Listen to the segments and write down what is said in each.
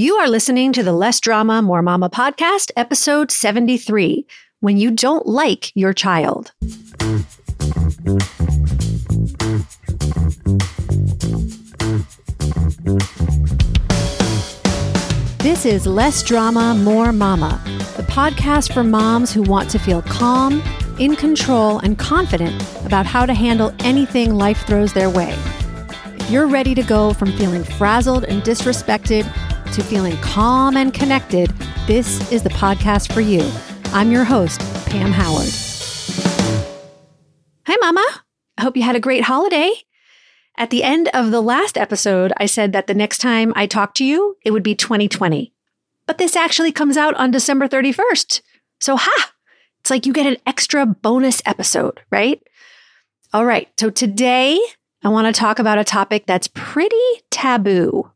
You are listening to the Less Drama, More Mama podcast, episode 73 When You Don't Like Your Child. This is Less Drama, More Mama, the podcast for moms who want to feel calm, in control, and confident about how to handle anything life throws their way. If you're ready to go from feeling frazzled and disrespected to feeling calm and connected, this is the podcast for you. I'm your host, Pam Howard. Hi, Mama. I hope you had a great holiday. At the end of the last episode, I said that the next time I talk to you, it would be 2020. But this actually comes out on December 31st. So, ha! It's like you get an extra bonus episode, right? All right. So today I want to talk about a topic that's pretty taboo.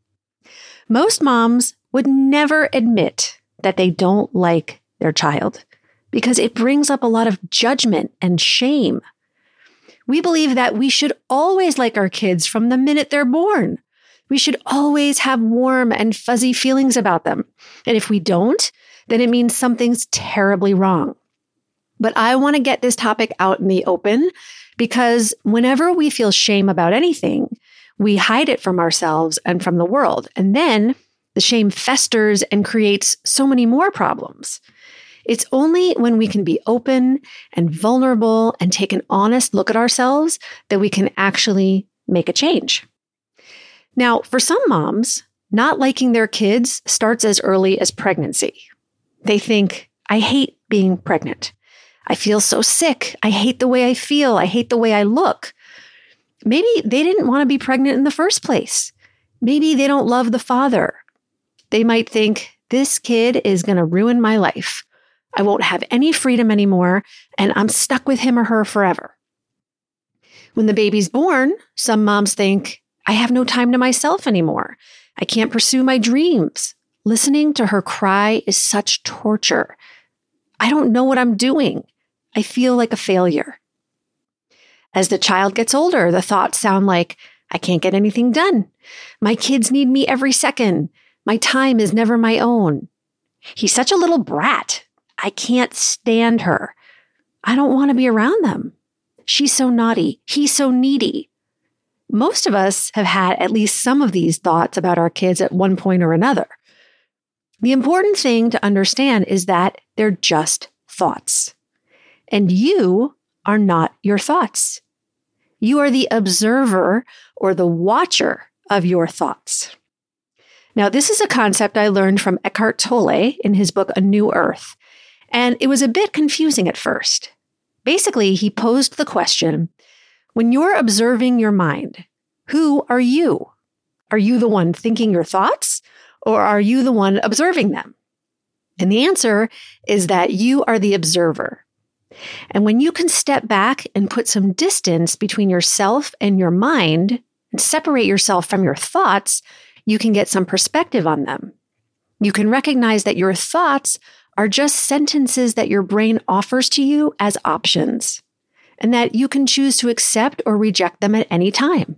Most moms would never admit that they don't like their child because it brings up a lot of judgment and shame. We believe that we should always like our kids from the minute they're born. We should always have warm and fuzzy feelings about them. And if we don't, then it means something's terribly wrong. But I want to get this topic out in the open because whenever we feel shame about anything, we hide it from ourselves and from the world. And then the shame festers and creates so many more problems. It's only when we can be open and vulnerable and take an honest look at ourselves that we can actually make a change. Now, for some moms, not liking their kids starts as early as pregnancy. They think, I hate being pregnant. I feel so sick. I hate the way I feel. I hate the way I look. Maybe they didn't want to be pregnant in the first place. Maybe they don't love the father. They might think, this kid is going to ruin my life. I won't have any freedom anymore, and I'm stuck with him or her forever. When the baby's born, some moms think, I have no time to myself anymore. I can't pursue my dreams. Listening to her cry is such torture. I don't know what I'm doing. I feel like a failure. As the child gets older, the thoughts sound like, I can't get anything done. My kids need me every second. My time is never my own. He's such a little brat. I can't stand her. I don't want to be around them. She's so naughty. He's so needy. Most of us have had at least some of these thoughts about our kids at one point or another. The important thing to understand is that they're just thoughts. And you are not your thoughts. You are the observer or the watcher of your thoughts. Now, this is a concept I learned from Eckhart Tolle in his book, A New Earth. And it was a bit confusing at first. Basically, he posed the question when you're observing your mind, who are you? Are you the one thinking your thoughts, or are you the one observing them? And the answer is that you are the observer. And when you can step back and put some distance between yourself and your mind and separate yourself from your thoughts, you can get some perspective on them. You can recognize that your thoughts are just sentences that your brain offers to you as options, and that you can choose to accept or reject them at any time.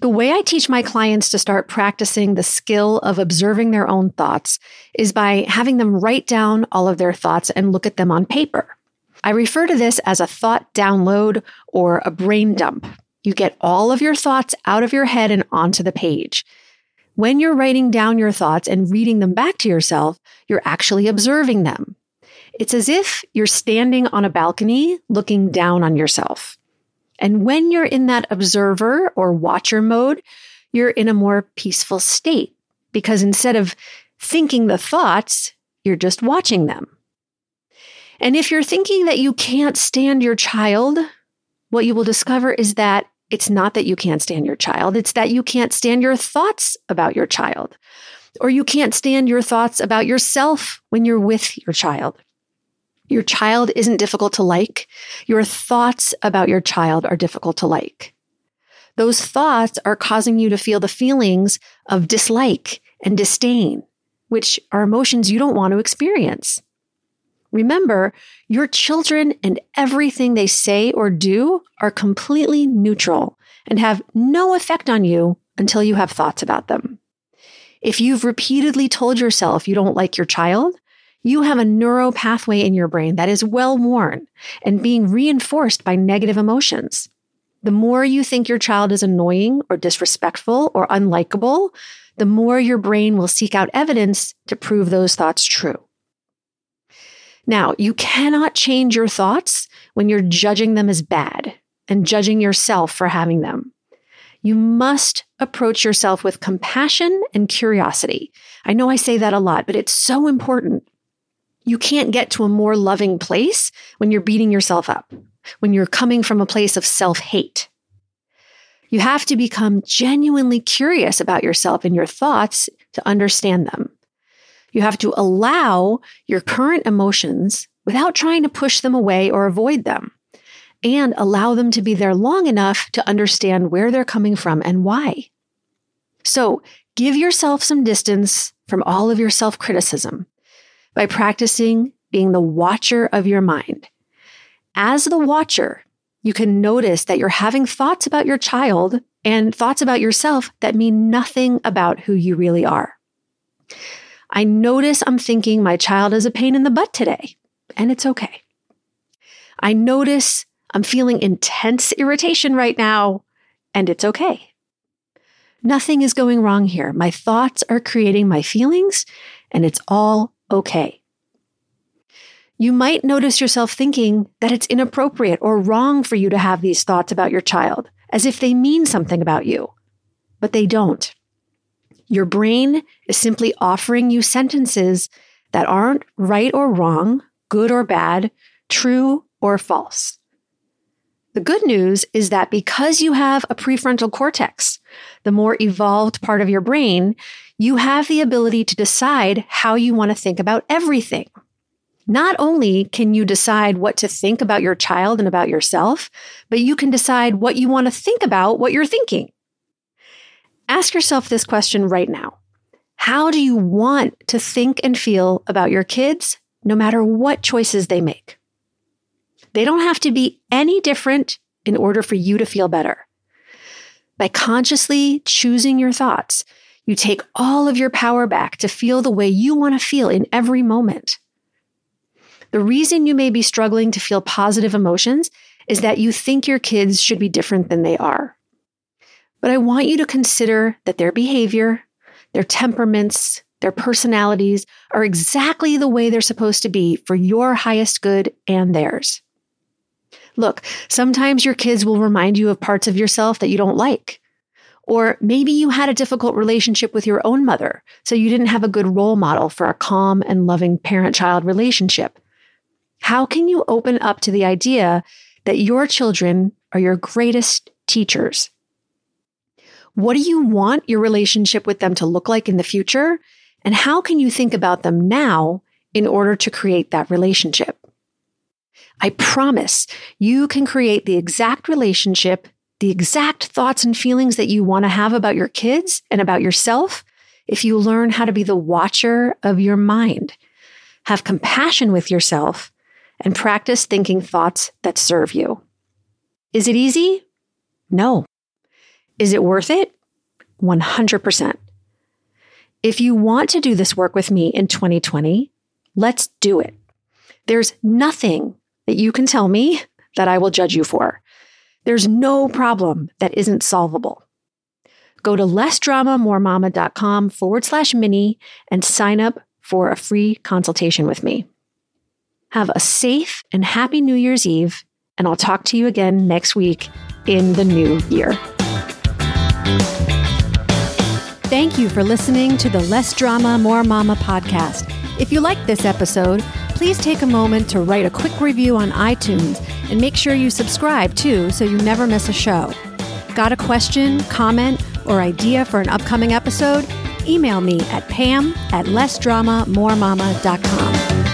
The way I teach my clients to start practicing the skill of observing their own thoughts is by having them write down all of their thoughts and look at them on paper. I refer to this as a thought download or a brain dump. You get all of your thoughts out of your head and onto the page. When you're writing down your thoughts and reading them back to yourself, you're actually observing them. It's as if you're standing on a balcony looking down on yourself. And when you're in that observer or watcher mode, you're in a more peaceful state because instead of thinking the thoughts, you're just watching them. And if you're thinking that you can't stand your child, what you will discover is that it's not that you can't stand your child, it's that you can't stand your thoughts about your child, or you can't stand your thoughts about yourself when you're with your child. Your child isn't difficult to like. Your thoughts about your child are difficult to like. Those thoughts are causing you to feel the feelings of dislike and disdain, which are emotions you don't want to experience. Remember, your children and everything they say or do are completely neutral and have no effect on you until you have thoughts about them. If you've repeatedly told yourself you don't like your child, you have a neuro pathway in your brain that is well worn and being reinforced by negative emotions. The more you think your child is annoying or disrespectful or unlikable, the more your brain will seek out evidence to prove those thoughts true. Now, you cannot change your thoughts when you're judging them as bad and judging yourself for having them. You must approach yourself with compassion and curiosity. I know I say that a lot, but it's so important. You can't get to a more loving place when you're beating yourself up, when you're coming from a place of self hate. You have to become genuinely curious about yourself and your thoughts to understand them. You have to allow your current emotions without trying to push them away or avoid them, and allow them to be there long enough to understand where they're coming from and why. So give yourself some distance from all of your self criticism by practicing being the watcher of your mind. As the watcher, you can notice that you're having thoughts about your child and thoughts about yourself that mean nothing about who you really are. I notice I'm thinking my child is a pain in the butt today, and it's okay. I notice I'm feeling intense irritation right now, and it's okay. Nothing is going wrong here. My thoughts are creating my feelings, and it's all okay. You might notice yourself thinking that it's inappropriate or wrong for you to have these thoughts about your child, as if they mean something about you, but they don't. Your brain is simply offering you sentences that aren't right or wrong, good or bad, true or false. The good news is that because you have a prefrontal cortex, the more evolved part of your brain, you have the ability to decide how you want to think about everything. Not only can you decide what to think about your child and about yourself, but you can decide what you want to think about what you're thinking. Ask yourself this question right now. How do you want to think and feel about your kids, no matter what choices they make? They don't have to be any different in order for you to feel better. By consciously choosing your thoughts, you take all of your power back to feel the way you want to feel in every moment. The reason you may be struggling to feel positive emotions is that you think your kids should be different than they are. But I want you to consider that their behavior, their temperaments, their personalities are exactly the way they're supposed to be for your highest good and theirs. Look, sometimes your kids will remind you of parts of yourself that you don't like. Or maybe you had a difficult relationship with your own mother, so you didn't have a good role model for a calm and loving parent child relationship. How can you open up to the idea that your children are your greatest teachers? What do you want your relationship with them to look like in the future? And how can you think about them now in order to create that relationship? I promise you can create the exact relationship, the exact thoughts and feelings that you want to have about your kids and about yourself if you learn how to be the watcher of your mind, have compassion with yourself, and practice thinking thoughts that serve you. Is it easy? No. Is it worth it? 100%. If you want to do this work with me in 2020, let's do it. There's nothing that you can tell me that I will judge you for. There's no problem that isn't solvable. Go to lessdramamoremama.com forward slash mini and sign up for a free consultation with me. Have a safe and happy New Year's Eve, and I'll talk to you again next week in the new year. Thank you for listening to the Less Drama, More Mama podcast. If you liked this episode, please take a moment to write a quick review on iTunes and make sure you subscribe too so you never miss a show. Got a question, comment, or idea for an upcoming episode? Email me at pam at lessdramamoremama.com.